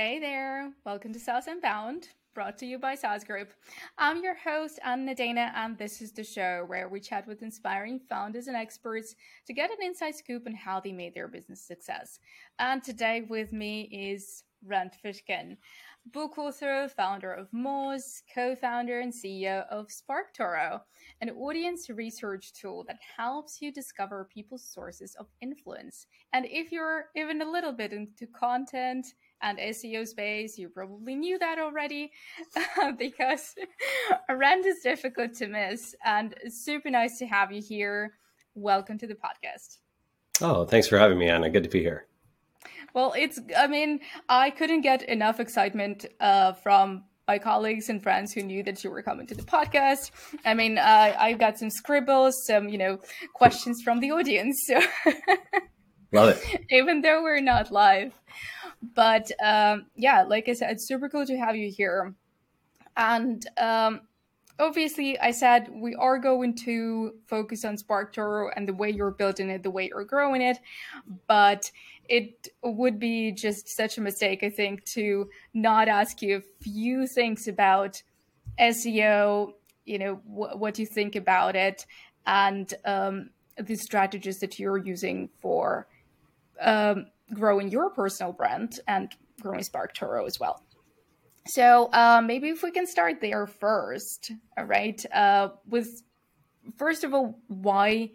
Hey there, welcome to SaaS Unbound, brought to you by SaaS Group. I'm your host, Anna Dana, and this is the show where we chat with inspiring founders and experts to get an inside scoop on how they made their business success. And today with me is Rand Fishkin, book author, founder of Moz, co founder and CEO of SparkToro, an audience research tool that helps you discover people's sources of influence. And if you're even a little bit into content, and SEO space. You probably knew that already because Rand is difficult to miss. And it's super nice to have you here. Welcome to the podcast. Oh, thanks for having me, Anna. Good to be here. Well, it's, I mean, I couldn't get enough excitement uh, from my colleagues and friends who knew that you were coming to the podcast. I mean, uh, I got some scribbles, some, you know, questions from the audience. So Love it. Even though we're not live. But um, yeah, like I said, it's super cool to have you here. And um, obviously, I said we are going to focus on SparkToro and the way you're building it, the way you're growing it. But it would be just such a mistake, I think, to not ask you a few things about SEO, you know, wh- what you think about it, and um, the strategies that you're using for um, growing your personal brand and growing SparkToro as well. So uh, maybe if we can start there first, all right? Uh, with first of all, why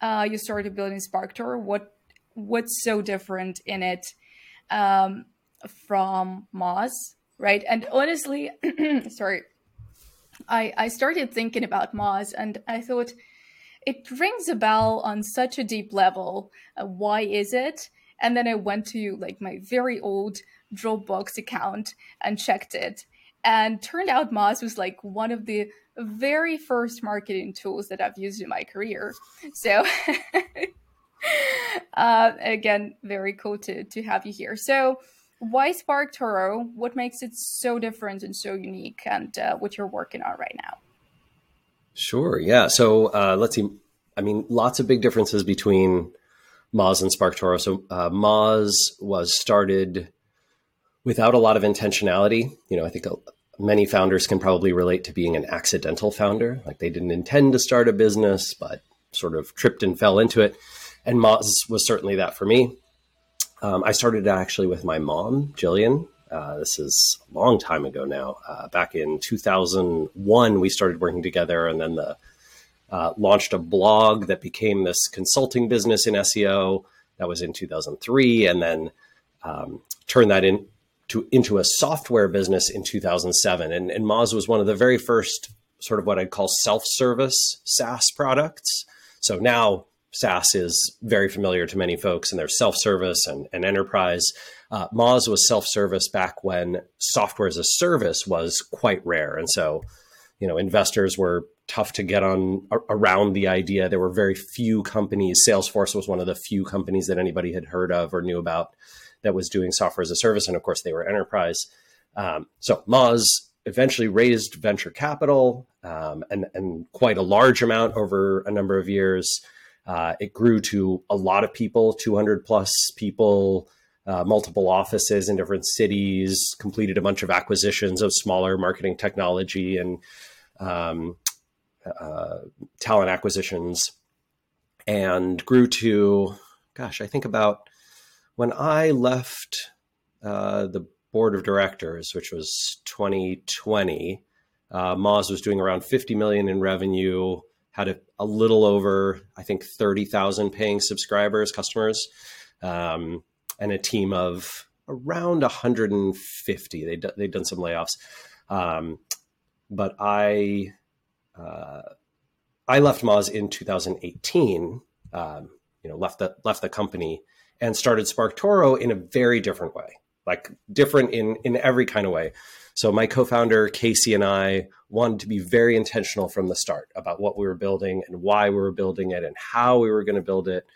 uh, you started building SparkToro? What what's so different in it um, from Moz, right? And honestly, sorry, I I started thinking about Moz, and I thought it rings a bell on such a deep level. Uh, why is it? And then I went to like my very old Dropbox account and checked it. And turned out Moz was like one of the very first marketing tools that I've used in my career. So uh, again, very cool to to have you here. So why SparkToro? What makes it so different and so unique, and uh, what you're working on right now? Sure. Yeah. So uh, let's see. I mean, lots of big differences between Moz and SparkToro. So uh, Moz was started without a lot of intentionality. You know, I think many founders can probably relate to being an accidental founder. Like they didn't intend to start a business, but sort of tripped and fell into it. And Moz was certainly that for me. Um, I started actually with my mom, Gillian. Uh, this is a long time ago now. Uh, back in 2001, we started working together, and then the uh, launched a blog that became this consulting business in SEO. That was in 2003, and then um, turned that into into a software business in 2007. And, and Moz was one of the very first sort of what I'd call self-service SaaS products. So now SaaS is very familiar to many folks, and there's self-service and, and enterprise. Uh, Moz was self-service back when software as a service was quite rare, and so you know investors were tough to get on around the idea. There were very few companies. Salesforce was one of the few companies that anybody had heard of or knew about that was doing software as a service, and of course they were enterprise. Um, so Moz eventually raised venture capital um, and, and quite a large amount over a number of years. Uh, it grew to a lot of people, 200 plus people, uh, multiple offices in different cities, completed a bunch of acquisitions of smaller marketing technology and um, uh, talent acquisitions, and grew to, gosh, I think about when I left uh, the board of directors, which was 2020. Uh, Moz was doing around 50 million in revenue, had a, a little over, I think, 30,000 paying subscribers, customers, um, and a team of around 150. They'd, they'd done some layoffs. Um, but I uh, I left Moz in 2018. Um, you know, left the left the company and started SparkToro in a very different way, like different in in every kind of way. So my co-founder Casey and I wanted to be very intentional from the start about what we were building and why we were building it and how we were going to build it.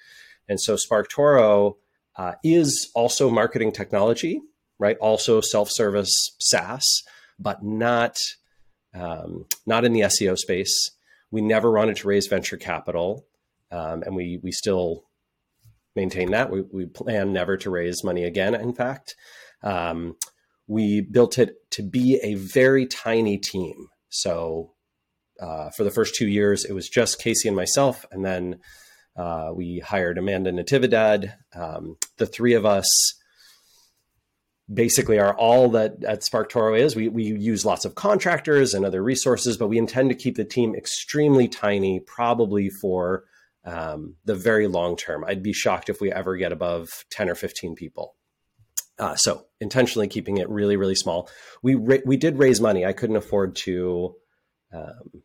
And so SparkToro uh, is also marketing technology, right? Also self-service SaaS, but not um, not in the SEO space. We never wanted to raise venture capital, um, and we we still maintain that. We, we plan never to raise money again. In fact, um, we built it to be a very tiny team. So uh, for the first two years, it was just Casey and myself, and then uh, we hired Amanda Natividad. Um, the three of us basically are all that at SparkToro is. We, we use lots of contractors and other resources, but we intend to keep the team extremely tiny, probably for um, the very long term. I'd be shocked if we ever get above 10 or 15 people. Uh, so intentionally keeping it really, really small. We ra- we did raise money. I couldn't afford to um,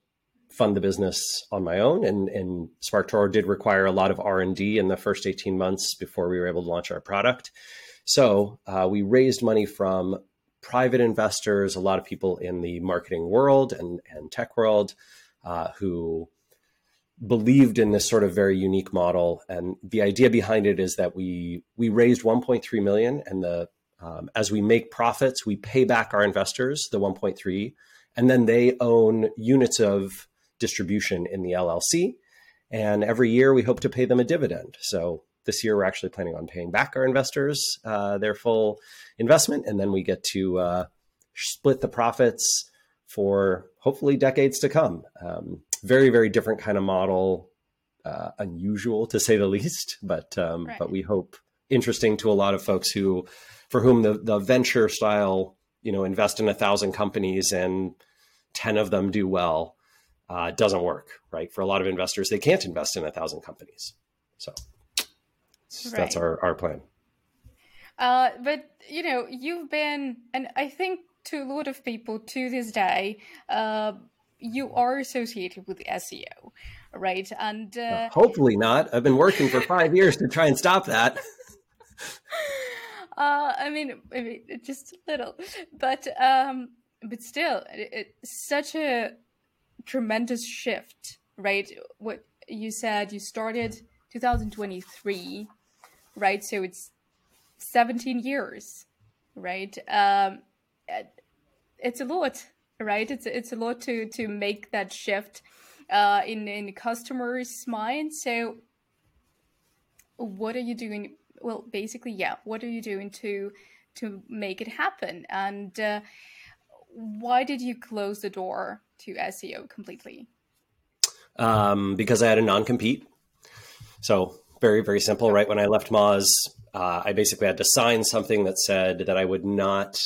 fund the business on my own, and and SparkToro did require a lot of R and D in the first eighteen months before we were able to launch our product. So uh, we raised money from private investors, a lot of people in the marketing world and and tech world uh, who believed in this sort of very unique model. And the idea behind it is that we we raised 1.3 million, and the um, as we make profits, we pay back our investors the 1.3, and then they own units of distribution in the LLC. And every year, we hope to pay them a dividend. So this year, we're actually planning on paying back our investors uh, their full investment, and then we get to uh, split the profits for hopefully decades to come. Um, very very different kind of model, uh, unusual to say the least, but um, right. but we hope interesting to a lot of folks who, for whom the the venture style, you know, invest in a thousand companies and ten of them do well, uh, doesn't work, right? For a lot of investors, they can't invest in a thousand companies, so right. that's our our plan. Uh, but you know, you've been, and I think to a lot of people to this day, uh, you are associated with SEO, right? And uh, hopefully not. I've been working for five years to try and stop that. uh, I mean, maybe just a little, but um, but still, it, it's such a tremendous shift, right? What you said, you started 2023, right? So it's 17 years, right? Um, it's a lot right? It's it's a lot to to make that shift uh, in in customers' minds. So, what are you doing? Well, basically, yeah. What are you doing to to make it happen? And uh, why did you close the door to SEO completely? Um, because I had a non compete. So very very simple, right? When I left Moz, uh, I basically had to sign something that said that I would not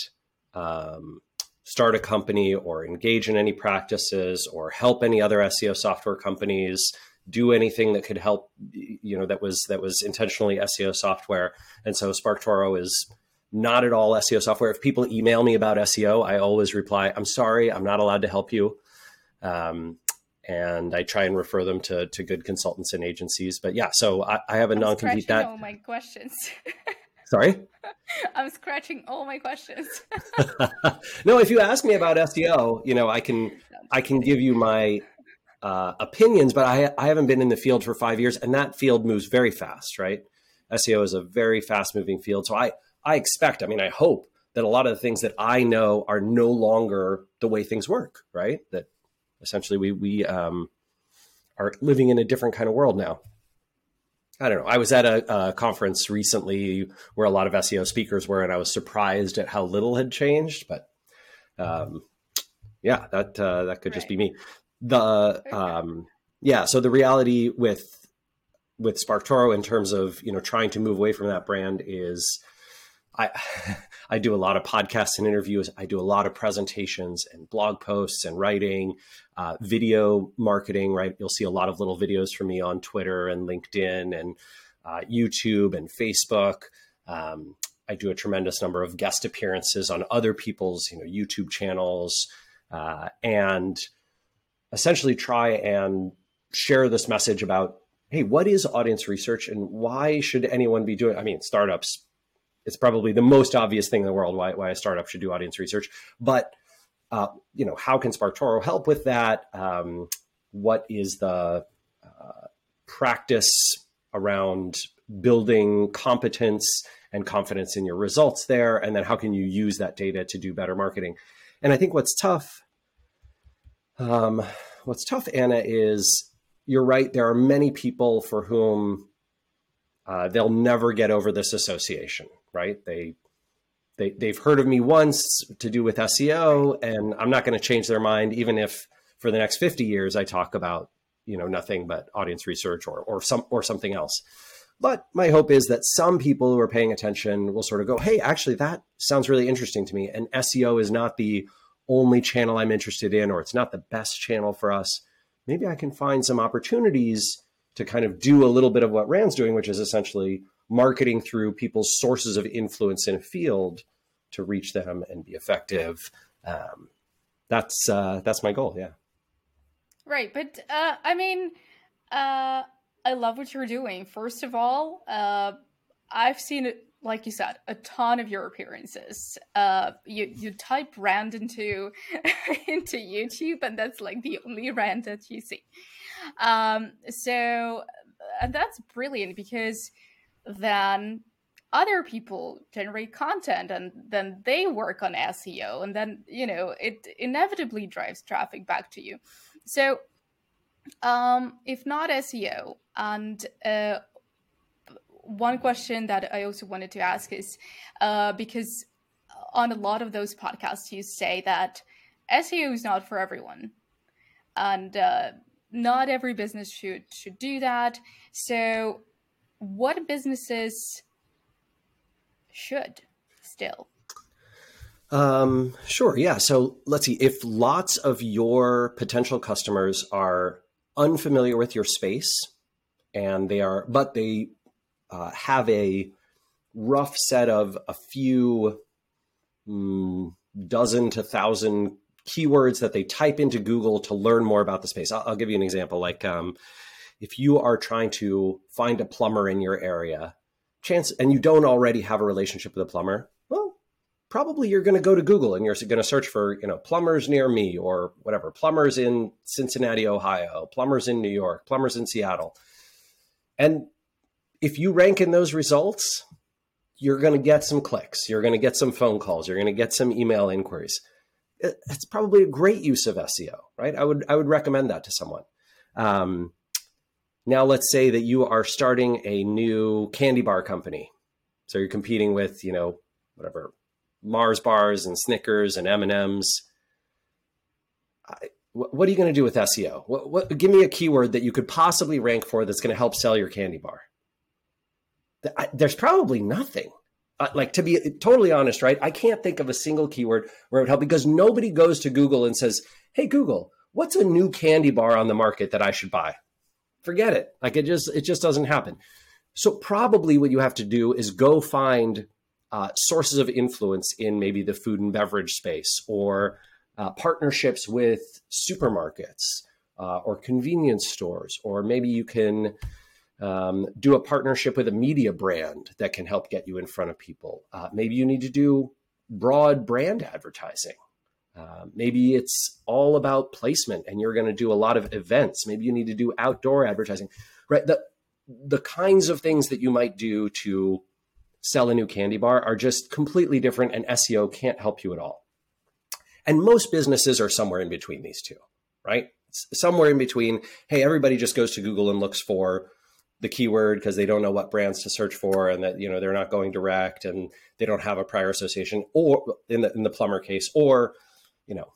um, start a company or engage in any practices or help any other SEO software companies do anything that could help you know that was that was intentionally SEO software. And so SparkToro is not at all SEO software. If people email me about SEO I always reply I'm sorry I'm not allowed to help you. Um, and I try and refer them to to good consultants and agencies but yeah so I, I have a non compete that all my questions Sorry? I'm scratching all my questions. no, if you ask me about SEO, you know, I can I can give you my uh, opinions, but I I haven't been in the field for five years, and that field moves very fast, right? SEO is a very fast moving field, so I I expect, I mean, I hope that a lot of the things that I know are no longer the way things work, right? That essentially we we um, are living in a different kind of world now. I don't know. I was at a, a, conference recently where a lot of SEO speakers were, and I was surprised at how little had changed. But um, yeah, that uh, that could right. just be me. The um, yeah. So the reality with with SparkToro in terms of you know trying to move away from that brand is I I do a lot of podcasts and interviews. I do a lot of presentations and blog posts and writing, uh, video marketing. Right, you'll see a lot of little videos from me on Twitter and LinkedIn and uh, YouTube and Facebook. Um, I do a tremendous number of guest appearances on other people's you know YouTube channels uh, and essentially try and share this message about hey what is audience research and why should anyone be doing i mean startups it's probably the most obvious thing in the world why, why a startup should do audience research. But uh, you know, how can SparkToro help with that? Um, what is the uh, practice around building competence and confidence in your results there? And then how can you use that data to do better marketing? And I think what's tough, um, what's tough, Anna, is you're right. There are many people for whom uh, they'll never get over this association right? They they, they've heard of me once to do with SEO, and I'm not going to change their mind, even if for the next 50 years I talk about you know nothing but audience research or or some or something else. But my hope is that some people who are paying attention will sort of go, hey, actually, that sounds really interesting to me. And SEO is not the only channel I'm interested in, or it's not the best channel for us. Maybe I can find some opportunities to kind of do a little bit of what Rand's doing, which is essentially marketing through people's sources of influence in a field to reach them and be effective. Um, that's uh, that's my goal. Yeah. Right, but uh, I mean, uh, I love what you're doing. First of all, uh, I've seen it, like you said, a ton of your appearances. Uh, you you type Rand into into YouTube, and that's like the only Rand that you see. Um, so, and that's brilliant because then other people generate content and then they work on SEO and then you know it inevitably drives traffic back to you. So um if not SEO and uh one question that I also wanted to ask is uh because on a lot of those podcasts you say that SEO is not for everyone. And uh not every business should should do that. So what businesses should still? Um, sure. Yeah. So let's see. If lots of your potential customers are unfamiliar with your space and they are, but they uh, have a rough set of a few mm, dozen to thousand keywords that they type into Google to learn more about the space. I'll, I'll give you an example. Like, um, if you are trying to find a plumber in your area, chance and you don't already have a relationship with a plumber, well, probably you're going to go to Google and you're going to search for, you know, plumbers near me or whatever, plumbers in Cincinnati, Ohio, plumbers in New York, plumbers in Seattle. And if you rank in those results, you're going to get some clicks, you're going to get some phone calls, you're going to get some email inquiries. It's probably a great use of SEO, right? I would I would recommend that to someone. Um, now, let's say that you are starting a new candy bar company. So you're competing with, you know, whatever, Mars bars and Snickers and M&Ms. what are you going to do with SEO? What, what, give me a keyword that you could possibly rank for that's going to help sell your candy bar. There's probably nothing. Uh, like to be totally honest, right? I can't think of a single keyword where it would help because nobody goes to Google and says, "Hey Google, what's a new candy bar on the market that I should buy?" Forget it. Like it just it just doesn't happen. So probably what you have to do is go find uh, sources of influence in maybe the food and beverage space or uh, partnerships with supermarkets uh, or convenience stores, or maybe you can um, do a partnership with a media brand that can help get you in front of people. Uh, maybe you need to do broad brand advertising. Uh, maybe it's all about placement and you're going to do a lot of events. Maybe you need to do outdoor advertising, right? The, the kinds of things that you might do to sell a new candy bar are just completely different, and SEO can't help you at all. And most businesses are somewhere in between these two, right? Somewhere in between, hey, everybody just goes to Google and looks for the keyword because they don't know what brands to search for and that you know they're not going direct and they don't have a prior association or in the in the plumber case or you know,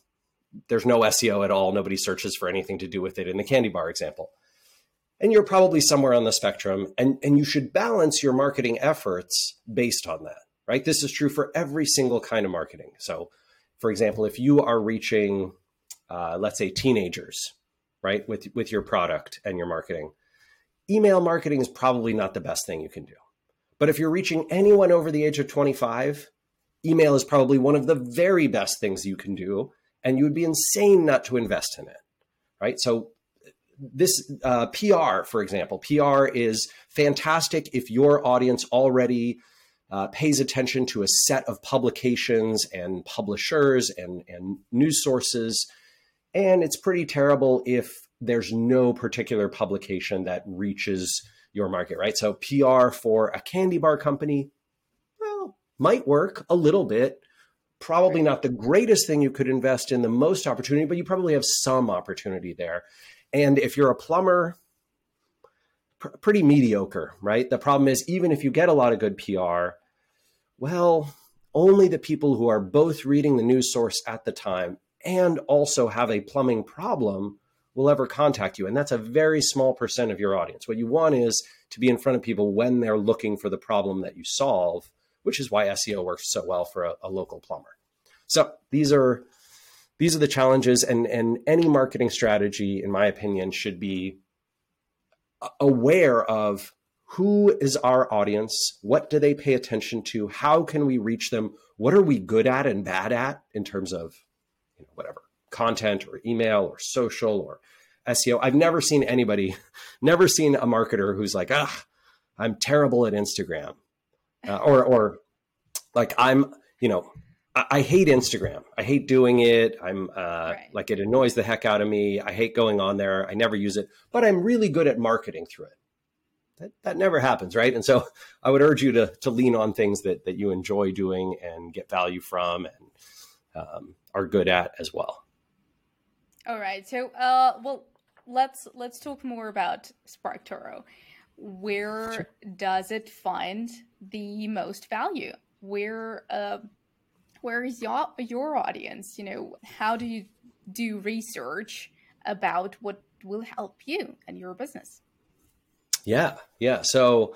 there's no SEO at all. Nobody searches for anything to do with it in the candy bar example. And you're probably somewhere on the spectrum, and, and you should balance your marketing efforts based on that, right? This is true for every single kind of marketing. So, for example, if you are reaching, uh, let's say, teenagers, right, with, with your product and your marketing, email marketing is probably not the best thing you can do. But if you're reaching anyone over the age of 25, email is probably one of the very best things you can do, and you would be insane not to invest in it, right? So this uh, PR, for example, PR is fantastic if your audience already uh, pays attention to a set of publications and publishers and, and news sources. And it's pretty terrible if there's no particular publication that reaches your market, right? So PR for a candy bar company, might work a little bit. Probably not the greatest thing you could invest in the most opportunity, but you probably have some opportunity there. And if you're a plumber, pr- pretty mediocre, right? The problem is, even if you get a lot of good PR, well, only the people who are both reading the news source at the time and also have a plumbing problem will ever contact you. And that's a very small percent of your audience. What you want is to be in front of people when they're looking for the problem that you solve, which is why SEO works so well for a, a local plumber. So these are these are the challenges and and any marketing strategy in my opinion should be aware of who is our audience what do they pay attention to how can we reach them what are we good at and bad at in terms of you know, whatever content or email or social or SEO. I've never seen anybody, never seen a marketer who's like, ah, I'm terrible at Instagram, uh, or or like I'm, you know, I, I, hate Instagram. I hate doing it. I'm uh, right. like it annoys the heck out of me. I hate going on there. I never use it, but I'm really good at marketing through it. That, that never happens, right? And so I would urge you to to lean on things that that you enjoy doing and get value from and um, are good at as well. All right. So, uh, well, let's let's talk more about SparkToro. Where sure. does it find the most value? Where uh, where is your your audience? You know, how do you do research about what will help you and your business? Yeah, yeah. So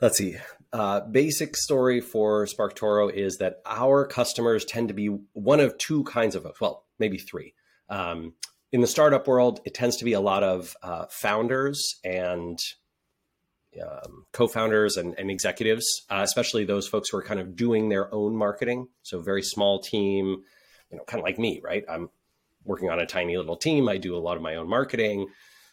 let's see. Uh, basic story for SparkToro is that our customers tend to be one of two kinds of well, maybe three. Um, in the startup world, it tends to be a lot of uh, founders and um, co-founders and, and executives, uh, especially those folks who are kind of doing their own marketing. So very small team, you know, kind of like me, right? I'm working on a tiny little team. I do a lot of my own marketing.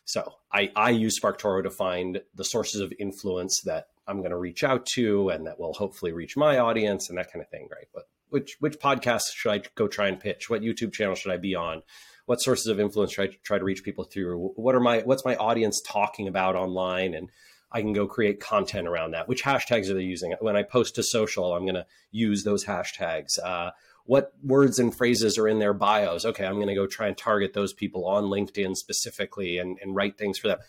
So I, I use SparkToro to find the sources of influence that I'm going to reach out to and that will hopefully reach my audience and that kind of thing, right? But which which podcast should I go try and pitch? What YouTube channel should I be on? What sources of influence should I try to reach people through? What are my what's my audience talking about online? And I can go create content around that. Which hashtags are they using? When I post to social, I'm going to use those hashtags. Uh, what words and phrases are in their bios? Okay, I'm going to go try and target those people on LinkedIn specifically and, and write things for them.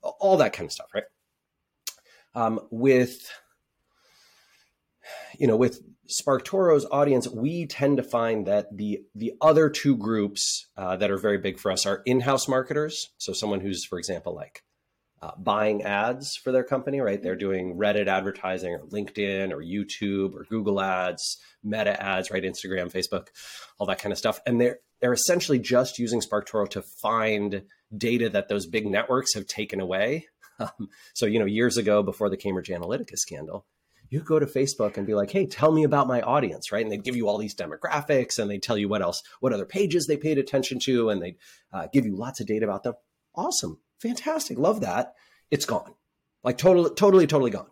All that kind of stuff, right? Um, with you know, with SparkToro's audience, we tend to find that the the other two groups uh, that are very big for us are in-house marketers. So someone who's, for example, like uh, buying ads for their company, right? They're doing Reddit advertising or LinkedIn or YouTube or Google ads, Meta ads, right? Instagram, Facebook, all that kind of stuff. And they're they're essentially just using SparkToro to find data that those big networks have taken away. Um, so you know, years ago, before the Cambridge Analytica scandal, you go to Facebook and be like, hey, tell me about my audience, right? And they'd give you all these demographics and they'd tell you what else, what other pages they paid attention to, and they uh, give you lots of data about them. Awesome. Fantastic. Love that. It's gone. Like totally, totally, totally gone.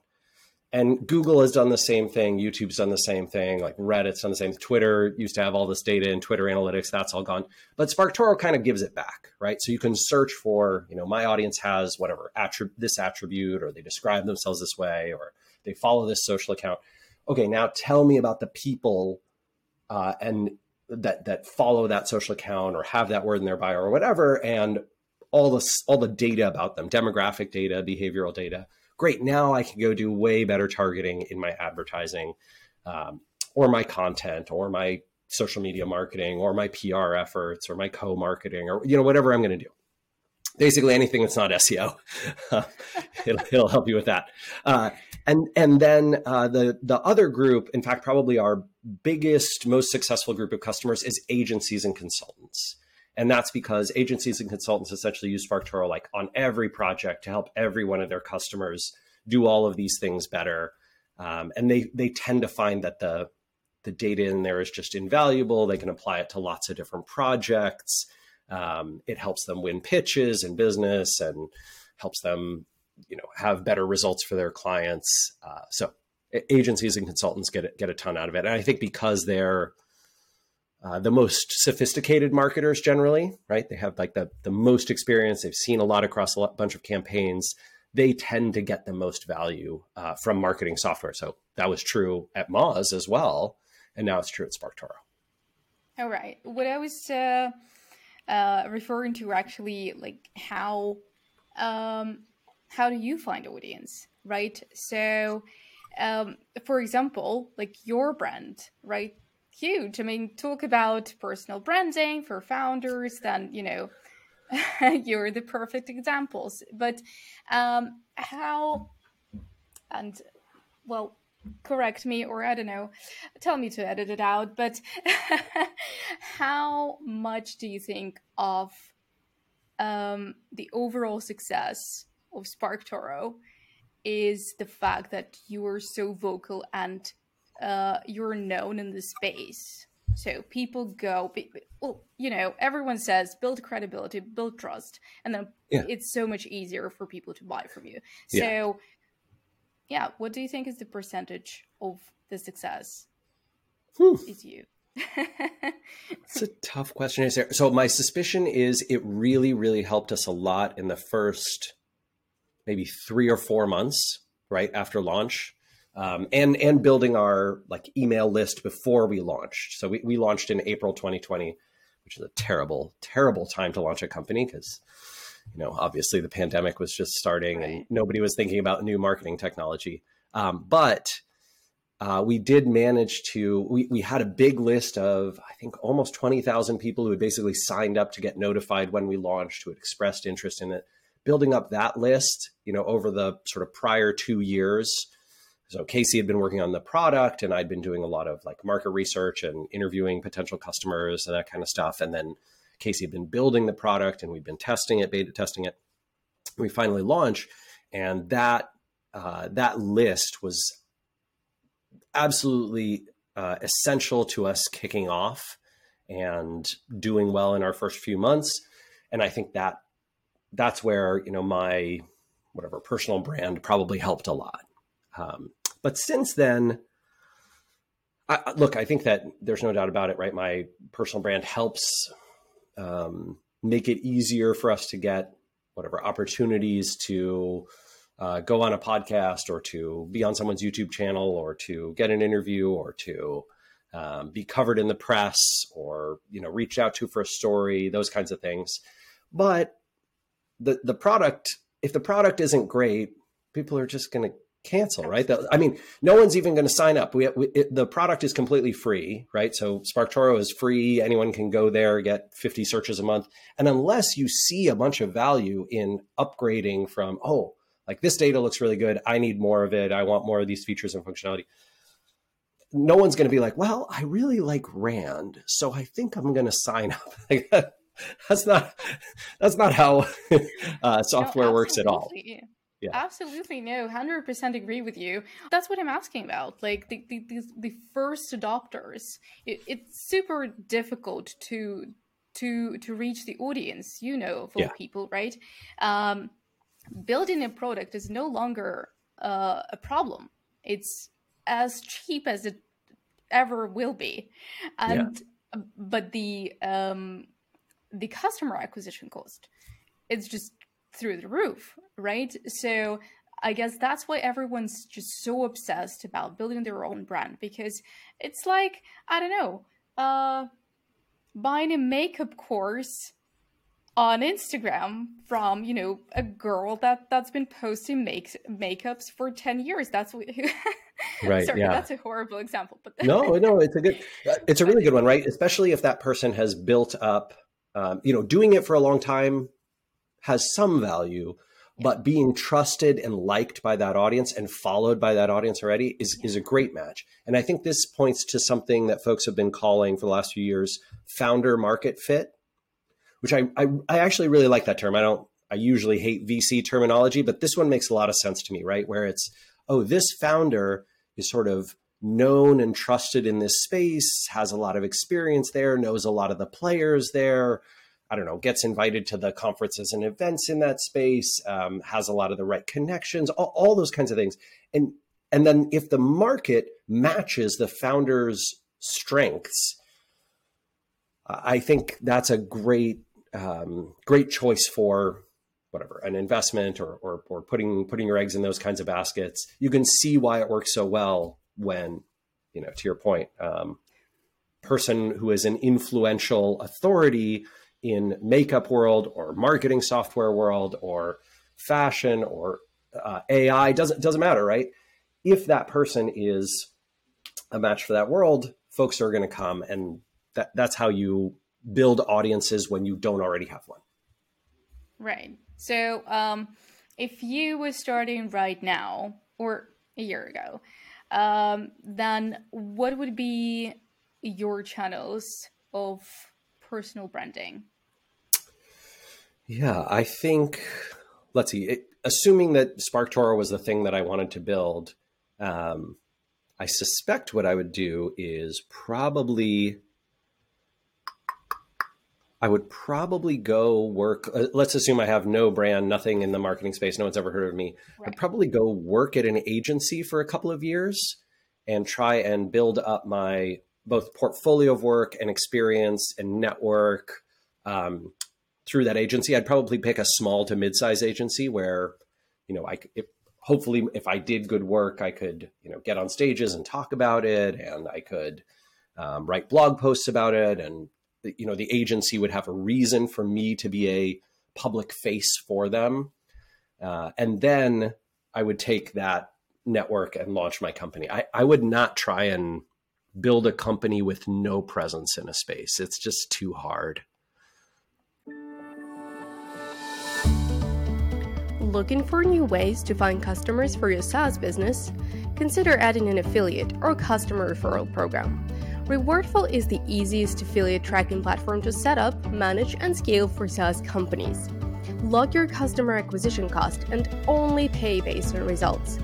And Google has done the same thing. YouTube's done the same thing. Like Reddit's done the same. Thing. Twitter used to have all this data in Twitter analytics. That's all gone. But SparkToro kind of gives it back, right? So you can search for, you know, my audience has whatever attrib- this attribute, or they describe themselves this way, or they follow this social account. Okay, now tell me about the people uh, and that that follow that social account or have that word in their bio or whatever, and all the all the data about them, demographic data, behavioral data. Great, now I can go do way better targeting in my advertising, um, or my content, or my social media marketing, or my PR efforts, or my co-marketing, or you know whatever I'm going to do basically anything that's not SEO. it'll, it'll, help you with that. Uh, and and then uh, the the other group, in fact, probably our biggest, most successful group of customers is agencies and consultants. And that's because agencies and consultants essentially use SparkToro like on every project to help every one of their customers do all of these things better. Um, and they they tend to find that the the data in there is just invaluable. They can apply it to lots of different projects. Um, it helps them win pitches in business and helps them, you know, have better results for their clients. Uh, so agencies and consultants get get a ton out of it, and I think because they're uh, the most sophisticated marketers generally, right? They have like the the most experience. They've seen a lot across a bunch of campaigns. They tend to get the most value uh, from marketing software. So that was true at Moz as well, and now it's true at SparkToro. All right. What I was uh, uh, referring to actually like how um, how do you find audience, right? So um, for example, like your brand, right? Huge. I mean, talk about personal branding for founders, then, you know, you're the perfect examples. But um, how, and well, correct me or I don't know, tell me to edit it out, but how much do you think of um, the overall success of SparkToro is the fact that you are so vocal and uh, you're known in the space. So people go, well, you know, everyone says build credibility, build trust, and then yeah. it's so much easier for people to buy from you. So, yeah. yeah, what do you think is the percentage of the success? Is you? it's a tough question. Is there? So my suspicion is it really, really helped us a lot in the first maybe three or four months right after launch. Um, and and building our like email list before we launched. So we, we launched in April 2020, which is a terrible, terrible time to launch a company because you know obviously the pandemic was just starting right. and nobody was thinking about new marketing technology. Um, but uh, we did manage to we, we had a big list of i think almost 20000 people who had basically signed up to get notified when we launched who had expressed interest in it building up that list you know over the sort of prior two years so casey had been working on the product and i'd been doing a lot of like market research and interviewing potential customers and that kind of stuff and then casey had been building the product and we'd been testing it beta testing it we finally launched and that uh, that list was absolutely uh, essential to us kicking off and doing well in our first few months. And I think that that's where you know my whatever personal brand probably helped a lot. Um, but since then, I, look, I think that there's no doubt about it, right? My personal brand helps um, make it easier for us to get whatever opportunities to uh, go on a podcast or to be on someone's YouTube channel or to get an interview or to um, be covered in the press or you know reached out to for a story, those kinds of things. But the the product, if the product isn't great, people are just going to cancel, right? The, I mean, no one's even going to sign up. We, we it, the product is completely free, right? So SparkToro is free. Anyone can go there, get 50 searches a month. And unless you see a bunch of value in upgrading from, oh, like this data looks really good. I need more of it. I want more of these features and functionality. No one's going to be like, well, I really like Rand, so I think I'm going to sign up. that's not that's not how uh, software no, works at all. Yeah. Absolutely no, hundred percent agree with you. That's what I'm asking about. Like the the, the, the first adopters, it, it's super difficult to to to reach the audience. You know, for yeah. people, right? Um, building a product is no longer uh, a problem. It's as cheap as it ever will be, and yeah. but the um, the customer acquisition cost it's just through the roof, right? So I guess that's why everyone's just so obsessed about building their own brand because it's like I don't know, uh, buying a makeup course on Instagram from you know a girl that that's been posting make makeups for 10 years that's what right sorry yeah. that's a horrible example but no no it's a good it's a really good one right especially if that person has built up um, you know doing it for a long time has some value but being trusted and liked by that audience and followed by that audience already is, is a great match. And I think this points to something that folks have been calling for the last few years founder market fit which I, I, I actually really like that term. I don't I usually hate VC terminology, but this one makes a lot of sense to me, right? Where it's oh, this founder is sort of known and trusted in this space, has a lot of experience there, knows a lot of the players there. I don't know, gets invited to the conferences and events in that space, um, has a lot of the right connections, all, all those kinds of things. And and then if the market matches the founder's strengths, I think that's a great um, great choice for whatever an investment or, or, or putting putting your eggs in those kinds of baskets. You can see why it works so well when you know to your point, um, person who is an influential authority in makeup world or marketing software world or fashion or uh, AI doesn't doesn't matter, right? if that person is a match for that world, folks are going to come, and that that's how you build audiences when you don't already have one. Right. So, um, if you were starting right now or a year ago, um, then what would be your channels of personal branding? Yeah, I think, let's see, it, assuming that SparkToro was the thing that I wanted to build, um, I suspect what I would do is probably I would probably go work. Uh, let's assume I have no brand, nothing in the marketing space. No one's ever heard of me. Right. I'd probably go work at an agency for a couple of years and try and build up my both portfolio of work and experience and network um, through that agency. I'd probably pick a small to mid-size agency where, you know, I if, hopefully if I did good work, I could, you know, get on stages and talk about it, and I could um, write blog posts about it and you know the agency would have a reason for me to be a public face for them. Uh, and then i would take that network and launch my company. I, I would not try and build a company with no presence in a space. It's just too hard looking for new ways to find customers for your SaaS business, consider adding an affiliate or customer referral program. Rewardful is the easiest affiliate tracking platform to set up, manage, and scale for SaaS companies. Log your customer acquisition cost and only pay based on results.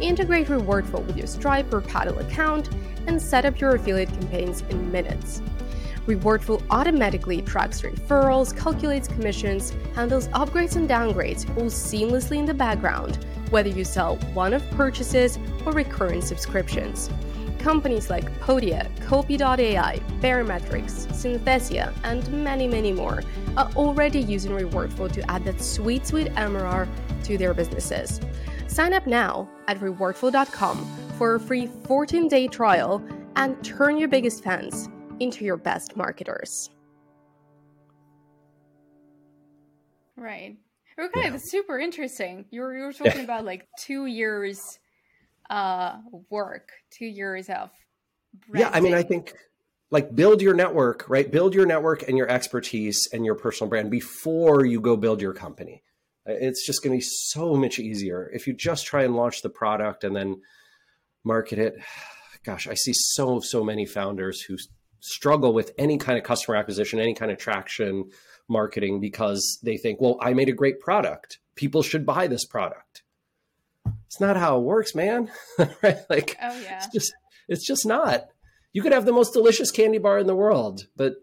Integrate Rewardful with your Stripe or Paddle account and set up your affiliate campaigns in minutes. Rewardful automatically tracks referrals, calculates commissions, handles upgrades and downgrades all seamlessly in the background, whether you sell one off purchases or recurring subscriptions. Companies like Podia, Copy.ai, Baremetrics, Synthesia, and many, many more are already using Rewardful to add that sweet, sweet MRR to their businesses. Sign up now at rewardful.com for a free 14 day trial and turn your biggest fans into your best marketers. Right. Okay, yeah. that's super interesting. You were, you were talking about like two years uh, work, two years of. Branding. Yeah, I mean, I think like build your network, right? Build your network and your expertise and your personal brand before you go build your company. Uh, it's just going to be so much easier if you just try and launch the product and then market it. Gosh, I see so so many founders who struggle with any kind of customer acquisition, any kind of traction marketing because they think, well, I made a great product. People should buy this product it's not how it works, man. right? Like, oh yeah, it's just it's just not. You could have the most delicious candy bar in the world, but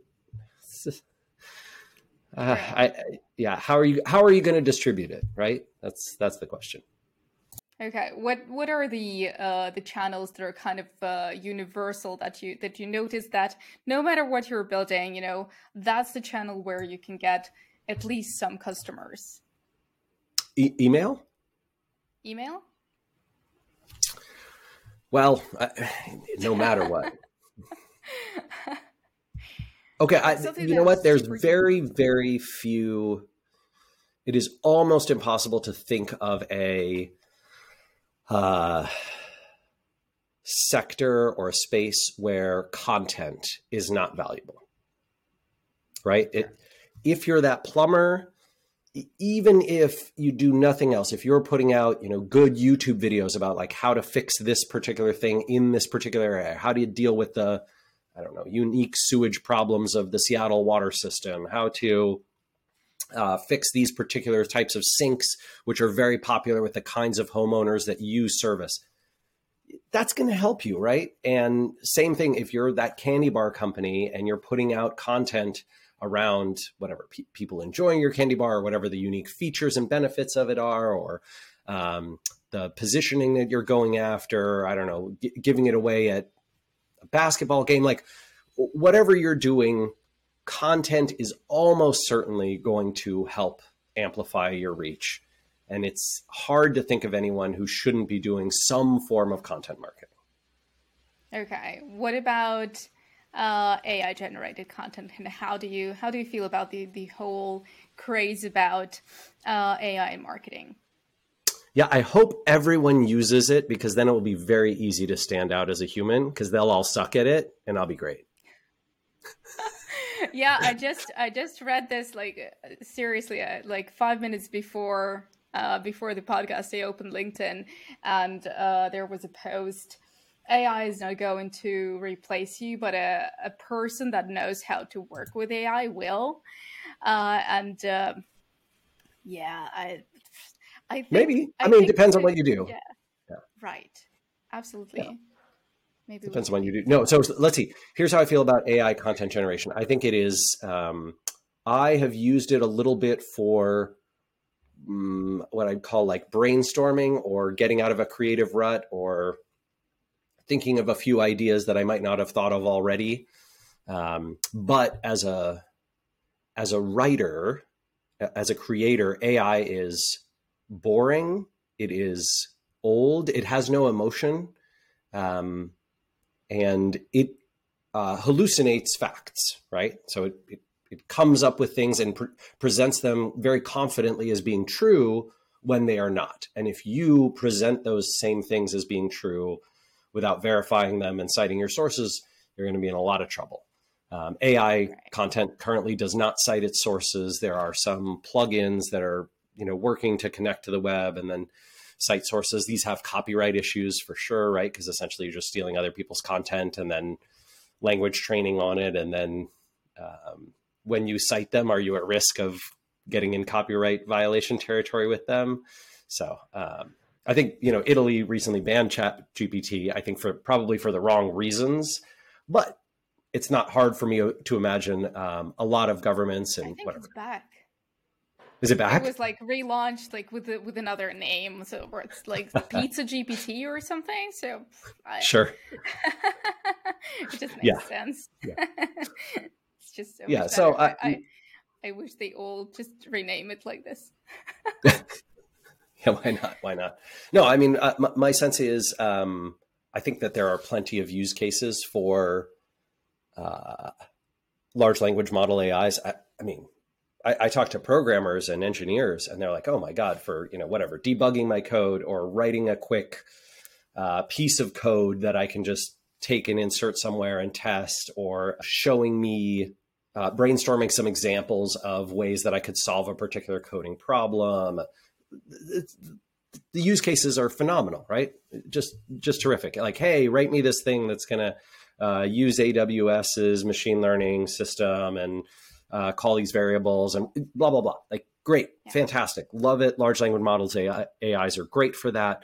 just, uh, I, I, yeah, how are you how are you going to distribute it? Right? That's that's the question. Okay, what what are the uh, the channels that are kind of uh, universal that you that you notice that no matter what you're building, you know, that's the channel where you can get at least some customers. E- email email? Well, no matter what. okay, I, you know what? There's very, very few. It is almost impossible to think of a uh, sector or a space where content is not valuable. Right? It, if you're that plumber even if you do nothing else if you're putting out you know good youtube videos about like how to fix this particular thing in this particular area how do you deal with the i don't know unique sewage problems of the seattle water system how to uh, fix these particular types of sinks which are very popular with the kinds of homeowners that use service that's going to help you right and same thing if you're that candy bar company and you're putting out content around whatever pe- people enjoying your candy bar or whatever the unique features and benefits of it are, or um, the positioning that you're going after. I don't know, g- giving it away at a basketball game, like whatever you're doing, content is almost certainly going to help amplify your reach. And it's hard to think of anyone who shouldn't be doing some form of content marketing. Okay. What about uh, AI generated content, and how do you how do you feel about the the whole craze about uh, AI marketing? Yeah, I hope everyone uses it because then it will be very easy to stand out as a human because they'll all suck at it and I'll be great. yeah, I just I just read this like seriously uh, like 5 minutes before uh, before the podcast I opened LinkedIn and uh, there was a post AI is not going to replace you, but a, a person that knows how to work with AI will. Uh, and uh, yeah, I, I think, maybe. I, I mean, it depends on what you do. Yeah, yeah. right. Absolutely. Yeah. Maybe depends on what you do. No, so let's see. Here's how I feel about AI content generation. I think it is. Um, I have used it a little bit for um, what I'd call like brainstorming or getting out of a creative rut or thinking of a few ideas that I might not have thought of already. Um, but as a as a writer, as a creator, AI is boring. It is old. It has no emotion, um, and it uh, hallucinates facts. Right. So it, it, it comes up with things and pre- presents them very confidently as being true when they are not. And if you present those same things as being true without verifying them and citing your sources, you're going to be in a lot of trouble. Um, AI right. content currently does not cite its sources. There are some plugins that are you know working to connect to the web and then cite sources. These have copyright issues for sure, right? Because essentially you're just stealing other people's content and then language training on it, and then um, when you cite them, are you at risk of getting in copyright violation territory with them? So um, I think you know Italy recently banned Chat GPT. I think for probably for the wrong reasons, but it's not hard for me to imagine um, a lot of governments and whatever. Back. Is it back? It was like relaunched, like with the, with another name, so it's like Pizza GPT or something. So I, sure, it just makes yeah. sense. Yeah. it's just so yeah. So I, I, I wish they all just rename it like this. yeah, why not? Why not? No, I mean, uh, my, my, sense is um, I think that there are plenty of use cases for uh, large language model AIs. I, I mean, I, I, talk to programmers and engineers, and they're like, "Oh my god!" For you know, whatever, debugging my code or writing a quick uh, piece of code that I can just take and insert somewhere and test, or showing me uh, brainstorming some examples of ways that I could solve a particular coding problem the use cases are phenomenal, right? Just just terrific. Like, hey, write me this thing that's going to uh, use AWS's machine learning system and uh, call these variables and blah blah blah. Like, great, yeah. fantastic, love it. Large language models, AI, AIs are great for that.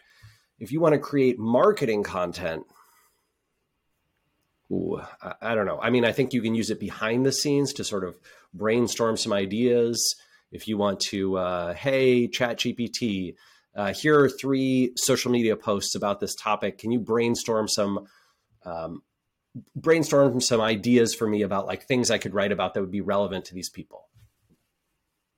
If you want to create marketing content, ooh, I, I don't know. I mean, I think you can use it behind the scenes to sort of brainstorm some ideas if you want to, uh, hey, Chat GPT, uh, here are three social media posts about this topic. Can you brainstorm some um, brainstorm some ideas for me about like things I could write about that would be relevant to these people?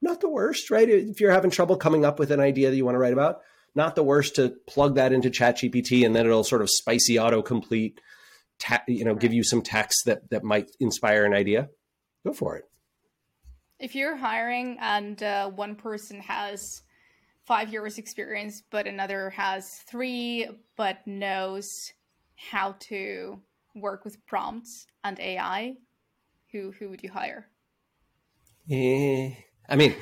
Not the worst, right? If you're having trouble coming up with an idea that you want to write about, not the worst to plug that into Chat GPT and then it'll sort of spicy autocomplete, ta- you know, give you some text that that might inspire an idea. Go for it. If you're hiring and uh, one person has five years experience, but another has three, but knows how to work with prompts and AI, who who would you hire? Yeah, I mean,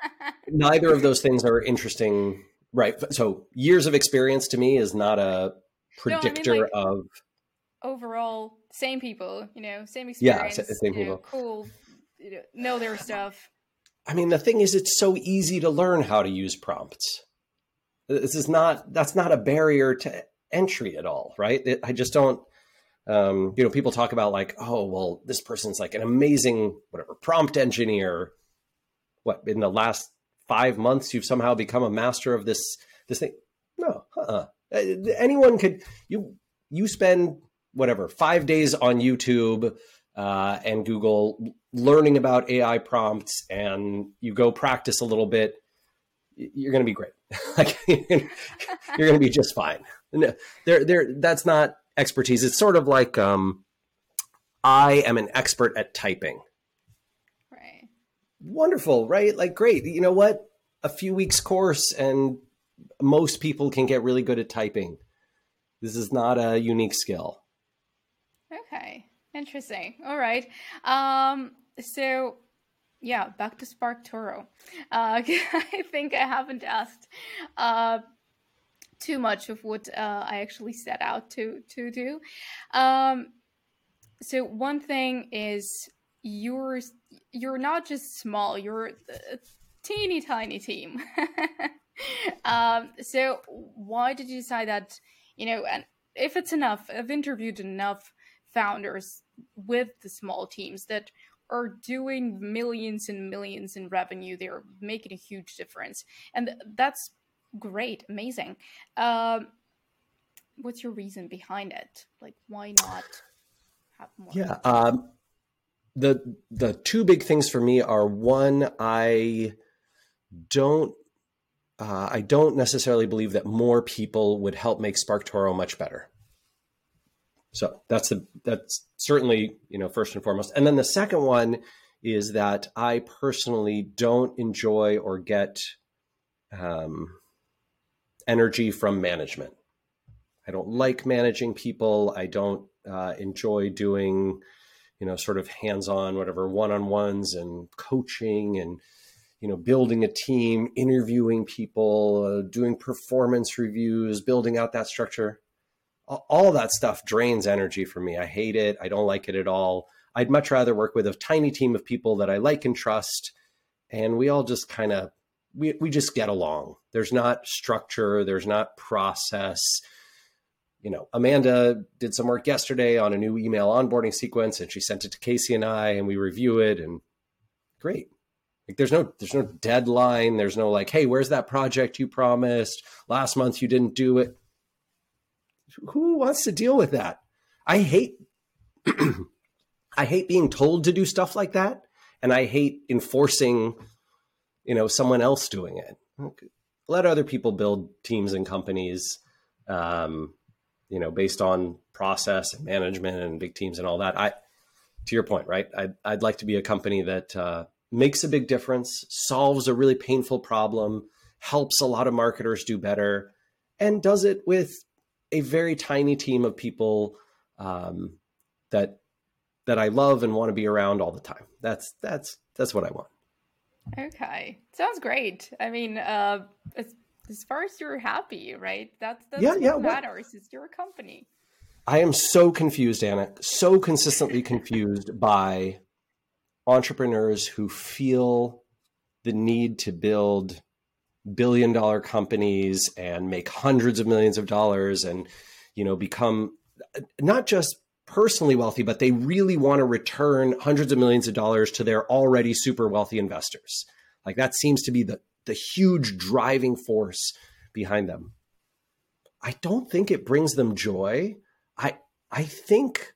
neither of those things are interesting, right? So years of experience to me is not a predictor no, I mean, like, of overall same people, you know, same experience, yeah, same people, know, cool you know, know their stuff. I mean, the thing is, it's so easy to learn how to use prompts. This is not that's not a barrier to entry at all, right? It, I just don't. Um, you know, people talk about like, oh, well, this person's like an amazing whatever prompt engineer. What in the last five months you've somehow become a master of this this thing? No, uh-uh. anyone could. You you spend whatever five days on YouTube uh, and Google learning about AI prompts and you go practice a little bit, you're going to be great. you're going to be just fine. No, There, there. That's not expertise. It's sort of like um, I am an expert at typing. Right. Wonderful, right? Like, great. You know what? A few weeks course, and most people can get really good at typing. This is not a unique skill. Okay, interesting. All right. Um, so yeah, back to SparkToro. Uh, I think I haven't asked uh, too much of what uh, I actually set out to to do. Um, so one thing is you're you're not just small; you're a teeny tiny team. um, so why did you decide that? You know, and if it's enough, I've interviewed enough founders with the small teams that are doing millions and millions in revenue. They're making a huge difference, and that's great, amazing. Um, what's your reason behind it? Like, why not have more? Yeah, um, the the two big things for me are one, I don't. Uh, I don't necessarily believe that more people would help make SparkToro much better. So that's the that's certainly you know first and foremost. And then the second one is that I personally don't enjoy or get um, energy from management. I don't like managing people. I don't uh, enjoy doing you know sort of hands-on whatever one-on-ones and coaching and you know building a team interviewing people uh, doing performance reviews building out that structure all that stuff drains energy for me. I hate it. I don't like it at all. I'd much rather work with a tiny team of people that I like and trust, and we all just kind of we we just get along. There's not structure. There's not process. You know, Amanda did some work yesterday on a new email onboarding sequence, and she sent it to Casey and I, and we review it, and great. Like there's no there's no deadline. There's no like, hey, where's that project you promised last month? You didn't do it who wants to deal with that? I hate I hate being told to do stuff like that and I hate enforcing you know someone else doing it. Let other people build teams and companies um, you know based on process and management and big teams and all that. I to your point, right? I'd, I'd like to be a company that uh, makes a big difference, solves a really painful problem, helps a lot of marketers do better, and does it with a very tiny team of people um, that that I love and want to be around all the time. That's that's that's what I want. Okay, sounds great. I mean, uh, as, as far as you're happy, right? That's that's yeah, what yeah, matters. Well, it's your company. I am so confused, Anna. So consistently confused by entrepreneurs who feel the need to build billion dollar companies and make hundreds of millions of dollars and you know become not just personally wealthy but they really want to return hundreds of millions of dollars to their already super wealthy investors like that seems to be the the huge driving force behind them i don't think it brings them joy i i think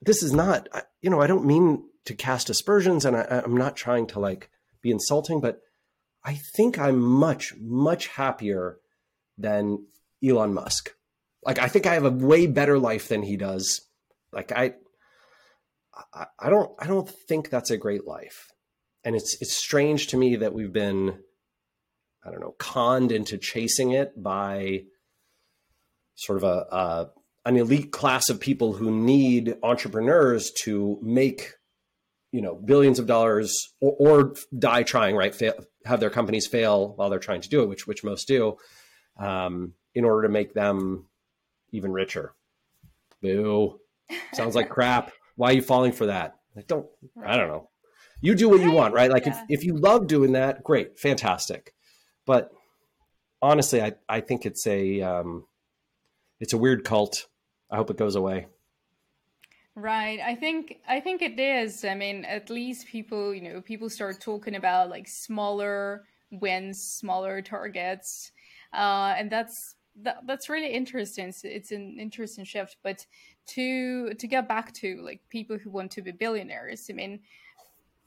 this is not you know i don't mean to cast aspersions and I, i'm not trying to like be insulting but I think I'm much, much happier than Elon Musk. Like, I think I have a way better life than he does. Like, I, I, I don't, I don't think that's a great life. And it's, it's strange to me that we've been, I don't know, conned into chasing it by sort of a, a an elite class of people who need entrepreneurs to make you know billions of dollars or, or die trying right? Fail, have their companies fail while they're trying to do it which which most do um, in order to make them even richer. Boo sounds like crap why are you falling for that like don't i don't know you do what you want right like yeah. if, if you love doing that great fantastic but honestly i i think it's a um, it's a weird cult i hope it goes away Right. I think I think it is. I mean, at least people, you know, people start talking about like smaller wins, smaller targets. Uh, and that's that, that's really interesting. It's, it's an interesting shift. But to to get back to like people who want to be billionaires, I mean,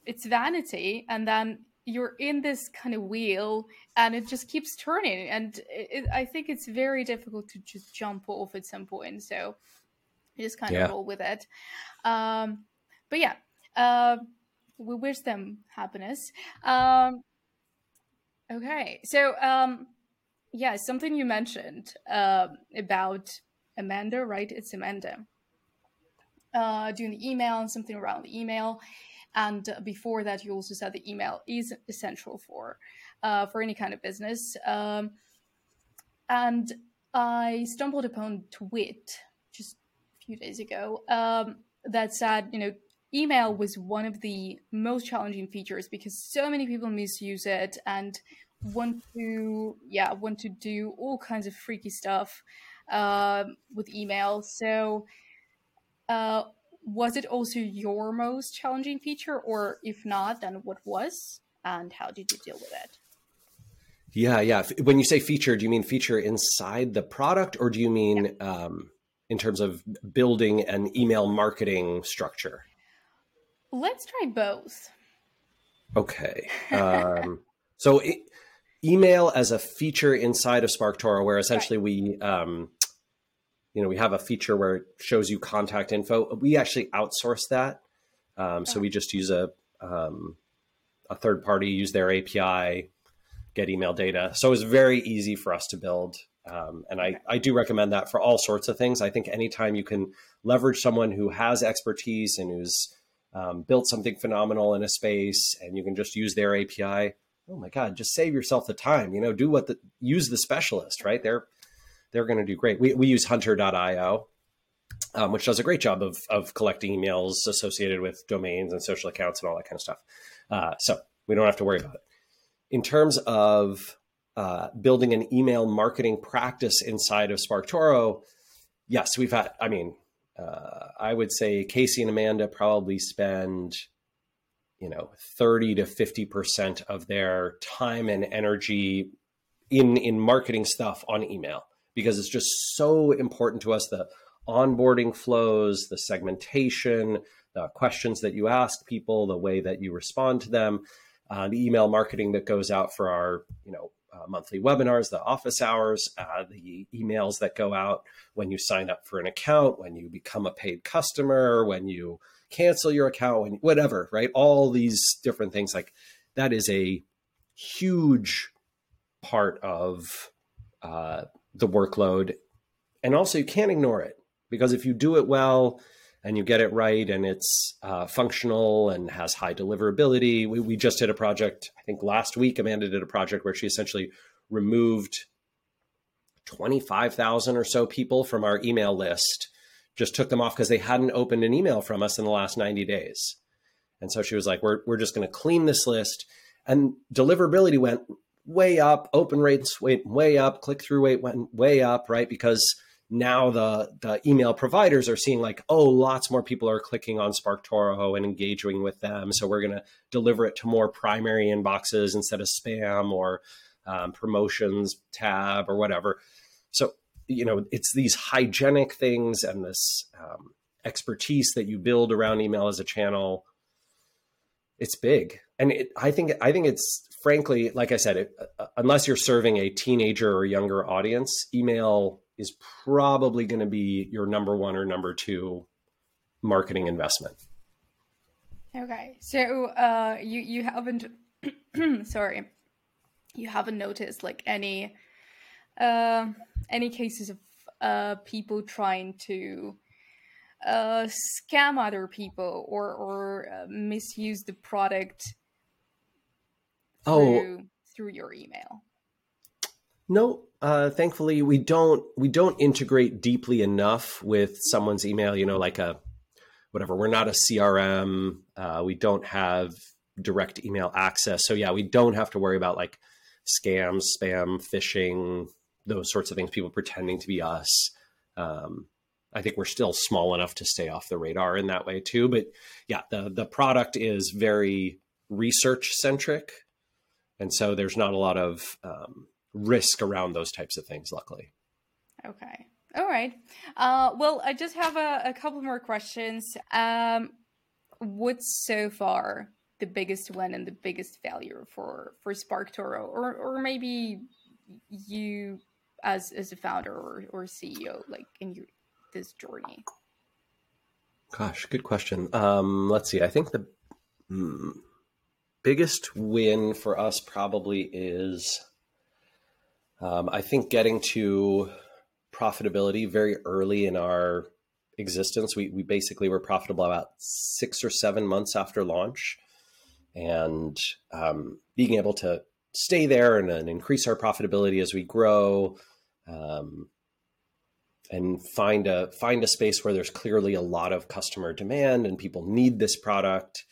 it's vanity, and then you're in this kind of wheel, and it just keeps turning. And it, it, I think it's very difficult to just jump off at some point. So you just kind yeah. of roll with it. Um, but yeah, uh, we wish them happiness. Um, okay, so um, yeah, something you mentioned uh, about Amanda, right? It's Amanda. Uh, doing the email and something around the email. And before that, you also said the email is essential for uh, for any kind of business. Um, and I stumbled upon tweet just a few days ago um, that said, you know, email was one of the most challenging features because so many people misuse it and want to, yeah, want to do all kinds of freaky stuff um, with email. So, uh, was it also your most challenging feature, or if not, then what was, and how did you deal with it? Yeah, yeah. When you say feature, do you mean feature inside the product, or do you mean yeah. um, in terms of building an email marketing structure? Let's try both. Okay. Um, so, it, email as a feature inside of SparkToro, where essentially right. we, um, you know, we have a feature where it shows you contact info. We actually outsource that, um, so we just use a um, a third party, use their API get email data. So it's very easy for us to build. Um, and I, I do recommend that for all sorts of things. I think anytime you can leverage someone who has expertise and who's um, built something phenomenal in a space and you can just use their API, oh my God, just save yourself the time, you know, do what the, use the specialist, right? They're, they're going to do great. We, we use hunter.io, um, which does a great job of, of collecting emails associated with domains and social accounts and all that kind of stuff. Uh, so we don't have to worry about it in terms of uh, building an email marketing practice inside of SparkToro, yes, we've had, I mean, uh, I would say Casey and Amanda probably spend, you know, 30 to 50% of their time and energy in, in marketing stuff on email because it's just so important to us. The onboarding flows, the segmentation, the questions that you ask people, the way that you respond to them uh, the email marketing that goes out for our, you know, uh, monthly webinars, the office hours, uh, the emails that go out when you sign up for an account, when you become a paid customer, when you cancel your account, and whatever, right? All these different things like that is a huge part of uh, the workload, and also you can't ignore it because if you do it well, and you get it right and it's uh, functional and has high deliverability. We, we just did a project, I think last week, Amanda did a project where she essentially removed 25,000 or so people from our email list, just took them off because they hadn't opened an email from us in the last 90 days. And so she was like, we're, we're just going to clean this list. And deliverability went way up, open rates went way up, click through rate went way up, right? Because now the the email providers are seeing like oh lots more people are clicking on sparktoro and engaging with them so we're going to deliver it to more primary inboxes instead of spam or um, promotions tab or whatever you know it's these hygienic things and this um, expertise that you build around email as a channel. It's big. And it, i think i think it's frankly like i said it, uh, unless you're serving a teenager or younger audience email is probably going to be your number one or number two marketing investment. Okay, so uh, you you haven't sorry, you haven't noticed like any uh, any cases of uh, people trying to uh, scam other people or or uh, misuse the product oh. through, oh through your email. No, uh, thankfully we don't we don't integrate deeply enough with someone's email. You know, like a whatever. We're not a CRM. Uh, we don't have direct email access. So yeah, we don't have to worry about like scams, spam, phishing, those sorts of things. People pretending to be us. Um, I think we're still small enough to stay off the radar in that way too. But yeah, the the product is very research centric, and so there's not a lot of um, risk around those types of things, luckily. Okay. All right. Uh, well, I just have a, a couple more questions. Um, what's so far the biggest win and the biggest failure for for SparkToro, or or maybe you as as a founder or, or CEO, like in your this journey? Gosh, good question. Um, let's see. I think the mm, biggest win for us probably is Um, I think getting to profitability very early in our existence, we, we basically were profitable about six or seven months after launch. And um, being able to stay there and, and, increase our profitability as we grow um, and find a find a space where there's clearly a lot of customer demand and people need this product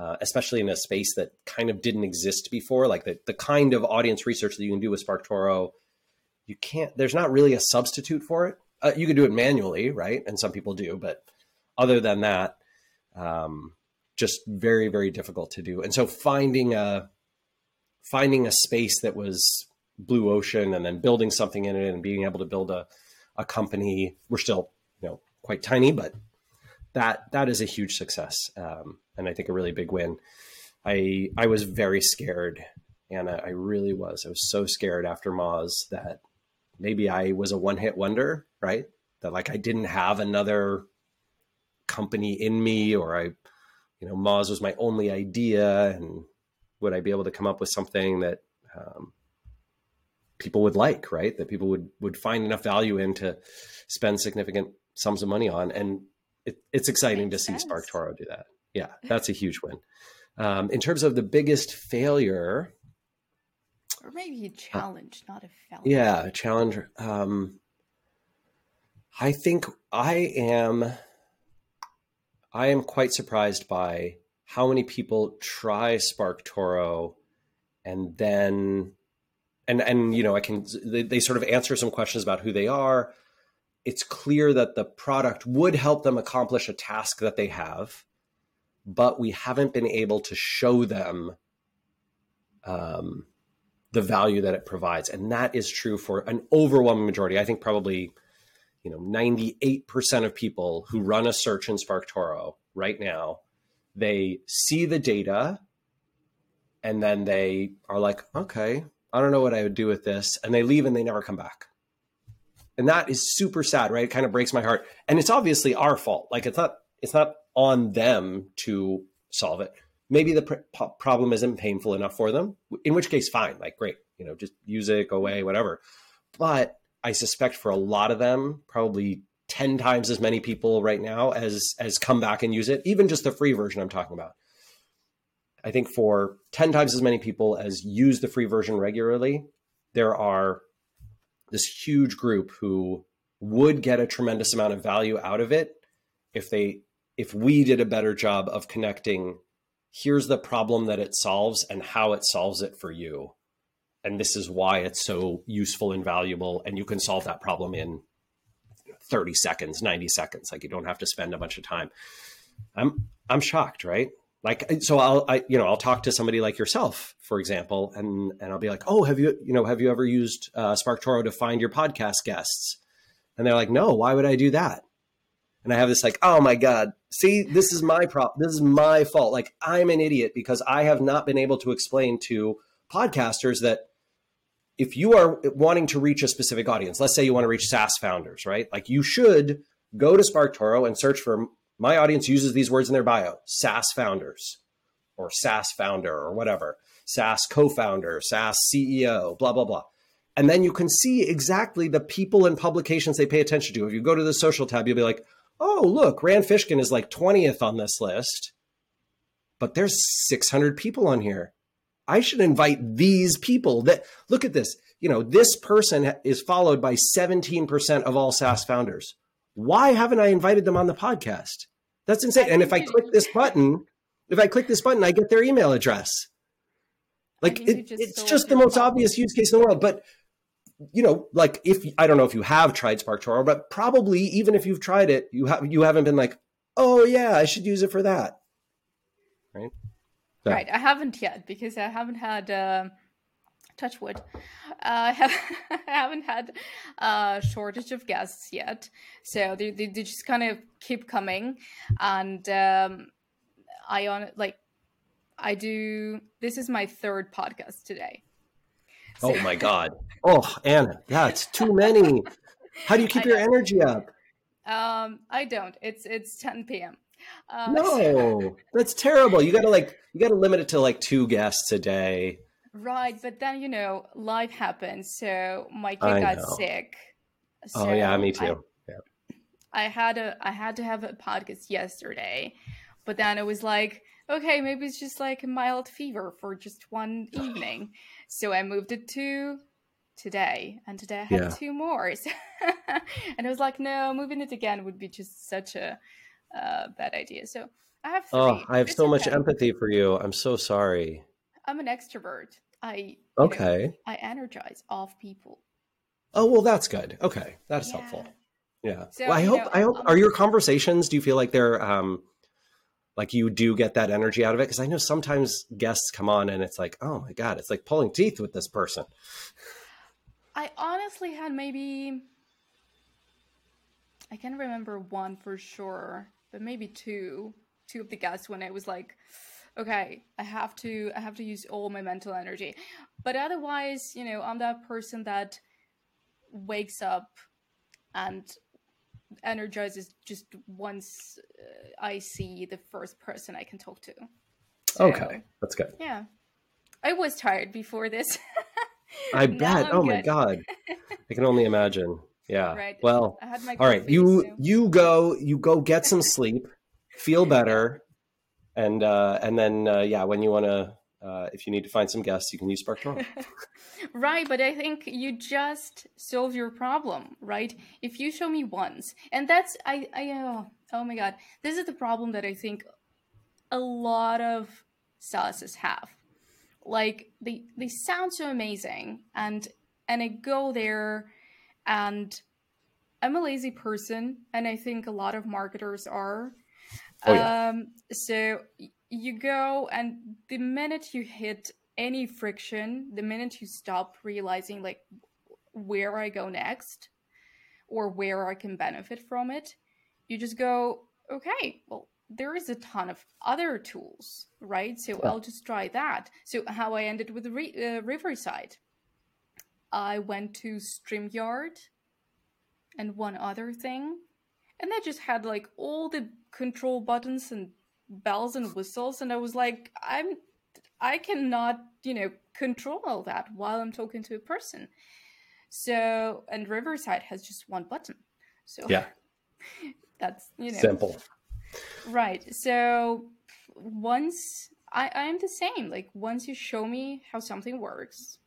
uh, especially in a space that kind of didn't exist before, like the, the kind of audience research that you can do with SparkToro. You can't, there's not really a substitute for it. Uh, you can do it manually, right? And some people do, but other than that, um, just very, very difficult to do. And so finding a, finding a space that was blue ocean and then building something in it and being able to build a, a company, we're still, you know, quite tiny, but that that is a huge success, um, and I think a really big win. I I was very scared, Anna. I really was. I was so scared after Moz that maybe I was a one hit wonder, right? That like I didn't have another company in me, or I, you know, Moz was my only idea, and would I be able to come up with something that um, people would like, right? That people would would find enough value in to spend significant sums of money on, and it, it's exciting to see SparkToro do that. Yeah, that's a huge win. Um, in terms of the biggest failure, or maybe a challenge, uh, not a failure. Yeah, a challenge. Um, I think I am. I am quite surprised by how many people try SparkToro and then and and you know I can they, they sort of answer some questions about who they are it's clear that the product would help them accomplish a task that they have, but we haven't been able to show them um, the value that it provides. And that is true for an overwhelming majority. I think probably, you know, 98% of people who run a search in SparkToro right now, they see the data and then they are like, okay, I don't know what I would do with this. And they leave and they never come back. And that is super sad, right? It kind of breaks my heart. And it's obviously our fault. Like it's not it's not on them to solve it. Maybe the pr- problem isn't painful enough for them, in which case fine, like great, you know, just use it, go away, whatever. But I suspect for a lot of them, probably 10 times as many people right now as as come back and use it, even just the free version I'm talking about. I think for 10 times as many people as use the free version regularly, there are this huge group who would get a tremendous amount of value out of it if they if we did a better job of connecting here's the problem that it solves and how it solves it for you. And this is why it's so useful and valuable and you can solve that problem in 30 seconds 90 seconds. Like you don't have to spend a bunch of time. I'm i'm shocked right like so i'll i you know i'll talk to somebody like yourself for example and and i'll be like oh have you you know have you ever used uh, sparktoro to find your podcast guests? And they're like no why would i do that? And i have this like oh my god see this is my prop this is my fault. Like i'm an idiot because i have not been able to explain to podcasters that if you are wanting to reach a specific audience let's say you want to reach saas founders right? Like you should go to sparktoro and search for my audience uses these words in their bio SaaS founders or SaaS founder or whatever, SaaS co founder, SaaS CEO, blah, blah, blah. And then you can see exactly the people and publications they pay attention to. If you go to the social tab, you'll be like, oh, look, Rand Fishkin is like 20th on this list, but there's 600 people on here. I should invite these people that look at this. You know, this person is followed by 17% of all SaaS founders. Why haven't I invited them on the podcast? That's insane. And if I click this button, if I click this button, I get their email address. Like it, just it's just the most obvious use case in the world. But you know, like if I don't know if you have tried Spark SparkToro, but probably even if you've tried it, you have you haven't been like, oh yeah, I should use it for that. Right. So. Right. I haven't yet because I haven't had. Uh touch wood. Uh, I haven't had a shortage of guests yet, so they, they, they just kind of keep coming, and um, I on like I do. This is my third podcast today. So. Oh my god! Oh Anna, that's too many. How do you keep your energy up? Um, I don't. It's it's 10 p.m. Uh, no, that's terrible. You gotta like you gotta limit it to like two guests a day Right, but then you know, life happens. So my kid I got know. sick. oh yeah, So me I, too. yeah. I had a I had to have a podcast yesterday, but then it was like, okay, maybe it's just like a mild fever for just one evening. So I moved it to today, and today I had Yeah. two more. So- and I was like, no, moving it again would be just such a uh, bad idea. So I have three. Oh, I have It's so much empathy for you. I'm so sorry. I'm an extrovert. I you know, Okay. I energize off people. Oh well, that's good. Okay, that's helpful. Yeah. Yeah. So, well, I hope. know, I hope. um, Are your conversations? Do you feel like they're um, like you do get that energy out of it? Because I know sometimes guests come on and it's like, oh my god, it's like pulling teeth with this person. I honestly had maybe I can't remember one for sure, but maybe two. Two of the guests when I was like, okay, I have to I have to use all my mental energy. But otherwise, you know, I'm that person that wakes up and energizes just once uh, I see the first person I can talk to. So, Okay, that's good. Yeah. I was tired before this. I bet. I'm Oh my god, I can only imagine. Yeah. Right. Well, I had my all right. You you go you go get some sleep, feel better, and uh, and then uh, yeah, when you want to. Uh, if you need to find some guests, you can use SparkToro. Right, but I think you just solve your problem, right? If you show me once, and that's I I oh, oh my god, this is the problem that I think a lot of SaaSes have. Like they they sound so amazing, and and I go there, and I'm a lazy person, and I think a lot of marketers are. Oh, yeah. Um, so you go, and the minute you hit any friction, the minute you stop realizing like where I go next or where I can benefit from it, you just go, okay, well, there is a ton of other tools, right? So Yeah. I'll just try that. So how I ended with Re- uh, Riverside, I went to StreamYard and one other thing, and they just had like all the control buttons and bells and whistles, and I was like, I'm I cannot, you know, control all that while I'm talking to a person. So, and Riverside has just one button. So, Yeah. that's, you know, Simple. right. So, once I, I'm the same, like, once you show me how something works,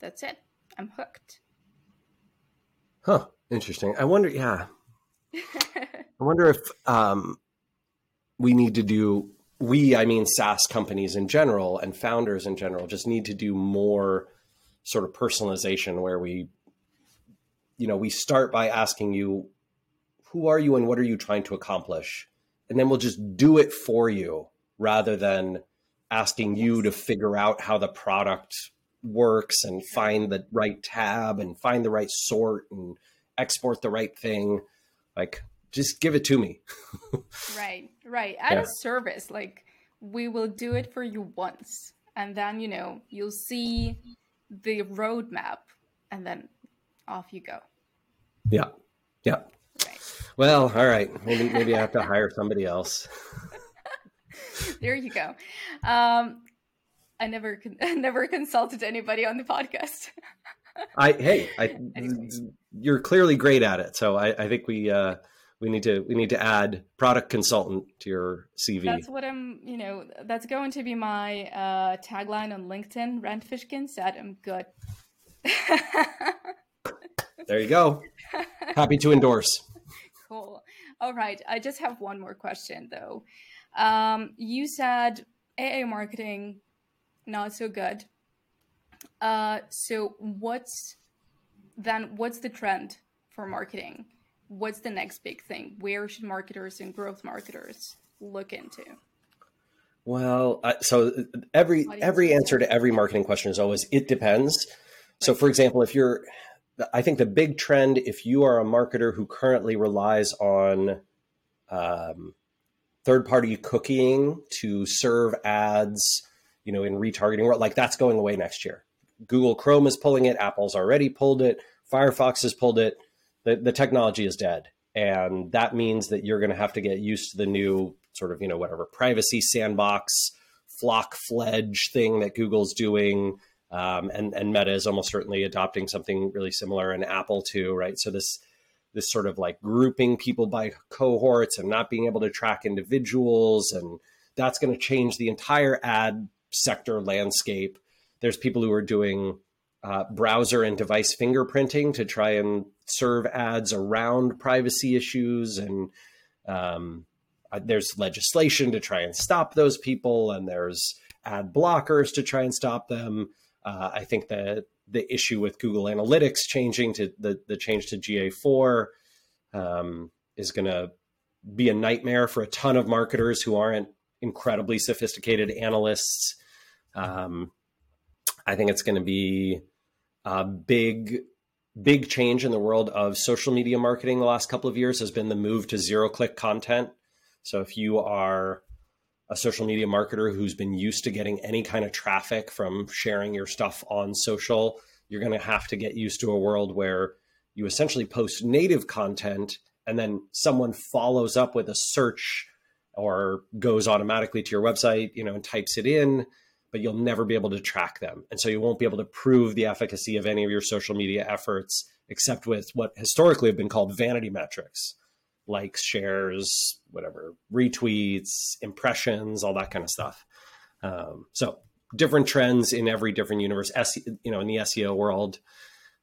that's it. I'm hooked. Huh. Interesting. I wonder. Yeah. I wonder if um, we need to do. We, I mean, SaaS companies in general and founders in general, just need to do more sort of personalization where we, you know, we start by asking you, who are you and what are you trying to accomplish, and then we'll just do it for you rather than asking you to figure out how the product works and find the right tab and find the right sort and export the right thing. Like, just give it to me. Right, right. At Yeah. a service, like we will do it for you once, and then you know you'll see the roadmap, and then off you go. Yeah. Yeah. Right. Well, all right. Maybe maybe I have to hire somebody else. There you go. Um, I never, con- never consulted anybody on the podcast. I hey, I you're clearly great at it. So I, I think we uh we need to we need to add product consultant to your CV. That's what I'm. You know, that's going to be my uh, tagline on LinkedIn. Rand Fishkin said, "I'm good." there you go. Happy to endorse. Cool. All right. I just have one more question though. Um, you said AI marketing not so good. Uh, so what's then what's the trend for marketing? What's the next big thing? Where should marketers and growth marketers look into? Well, uh, so every every answer to every marketing question is always it depends. So, for example, if you're, I think the big trend, if you are a marketer who currently relies on um, third party cookies to serve ads, you know, in retargeting like that's going away next year. Google Chrome is pulling it. Apple's already pulled it. Firefox has pulled it. The, the technology is dead. And that means that you're going to have to get used to the new sort of, you know, whatever privacy sandbox FLoC FLEDGE thing that Google's doing. Um, and, and Meta is almost certainly adopting something really similar, and Apple too, right? So this this sort of like grouping people by cohorts and not being able to track individuals, and that's going to change the entire ad sector landscape. There's people who are doing uh, browser and device fingerprinting to try and serve ads around privacy issues and um, uh, there's legislation to try and stop those people, and there's ad blockers to try and stop them. Uh, I think that the issue with Google Analytics changing to the, the change to GA4 um, is going to be a nightmare for a ton of marketers who aren't incredibly sophisticated analysts. Um, I think it's going to be a big, big change in the world of social media marketing the last couple of years has been the move to zero click content. So if you are a social media marketer who's been used to getting any kind of traffic from sharing your stuff on social, you're going to have to get used to a world where you essentially post native content and then someone follows up with a search or goes automatically to your website, you know, and types it in, but you'll never be able to track them. And so you won't be able to prove the efficacy of any of your social media efforts except with what historically have been called vanity metrics likes, shares, whatever, retweets, impressions, all that kind of stuff. Um, so different trends in every different universe. S, you know, in the SEO world,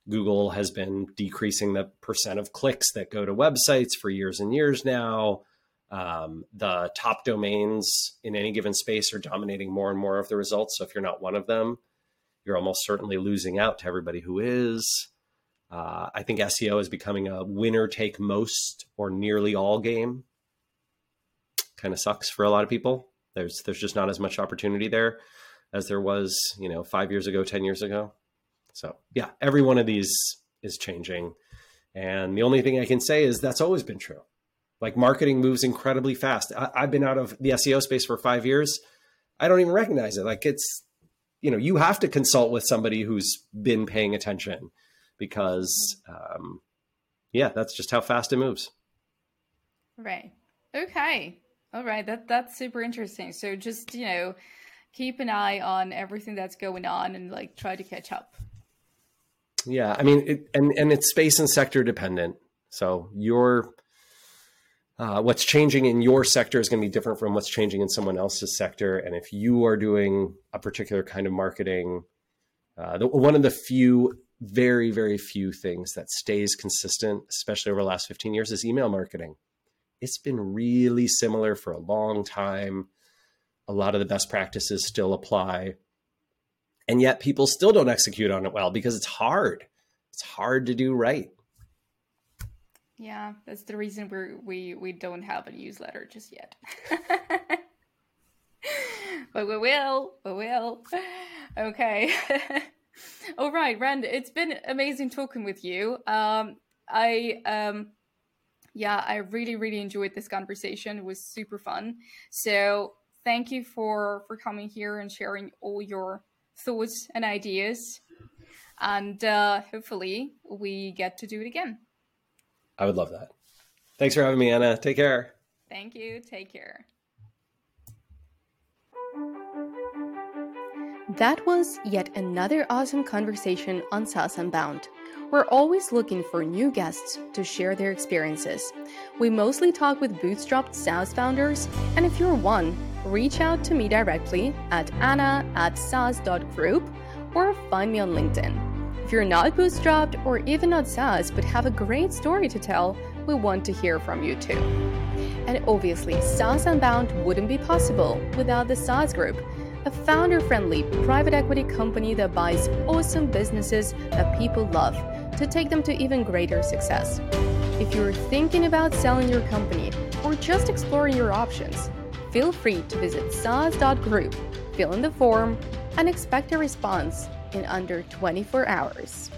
Google has been decreasing the percent of clicks that go to websites for years and years now. Um, the top domains in any given space are dominating more and more of the results. So if you're not one of them, you're almost certainly losing out to everybody who is. Uh, I think SEO is becoming a winner take most or nearly all game. Kind of sucks for a lot of people. There's there's just not as much opportunity there as there was, you know, five years ago, ten years ago. So yeah, every one of these is changing, and the only thing I can say is that's always been true. Like marketing moves incredibly fast. I, I've been out of the SEO space for five years. I don't even recognize it. Like it's, you know, you have to consult with somebody who's been paying attention because um, yeah, that's just how fast it moves. Right. Okay. All right. That that's super interesting. So just you know, keep an eye on everything that's going on and like try to catch up. Yeah, I mean, it, and and it's space and sector dependent. So your uh, what's changing in your sector is going to be different from what's changing in someone else's sector. And if you are doing a particular kind of marketing, uh, the, one of the few very, very few things that stays consistent, especially over the last 15 years, is email marketing. It's been really similar for a long time. A lot of the best practices still apply. And yet people still don't execute on it well because it's hard. It's hard to do right. Yeah, that's the reason we we we don't have a newsletter just yet. but we will. We will. Okay. All right, Rand, it's been amazing talking with you. Um, I um, yeah, I really really enjoyed this conversation. It was super fun. So thank you for for coming here and sharing all your thoughts and ideas. And uh, hopefully we get to do it again. I would love that. Thanks for having me, Anna. Take care. Thank you. Take care. That was yet another awesome conversation on SaaS Unbound. We're always looking for new guests to share their experiences. We mostly talk with bootstrapped SaaS founders, and if you're one, reach out to me directly at anna at saas.group or find me on LinkedIn. If you're not bootstrapped or even not SaaS but have a great story to tell, we want to hear from you too. And obviously, SaaS Unbound wouldn't be possible without the SaaS Group a founder friendly private equity company that buys awesome businesses that people love to take them to even greater success. If you're thinking about selling your company or just exploring your options, feel free to visit saas.group, fill in the form, and expect a response in under 24 hours.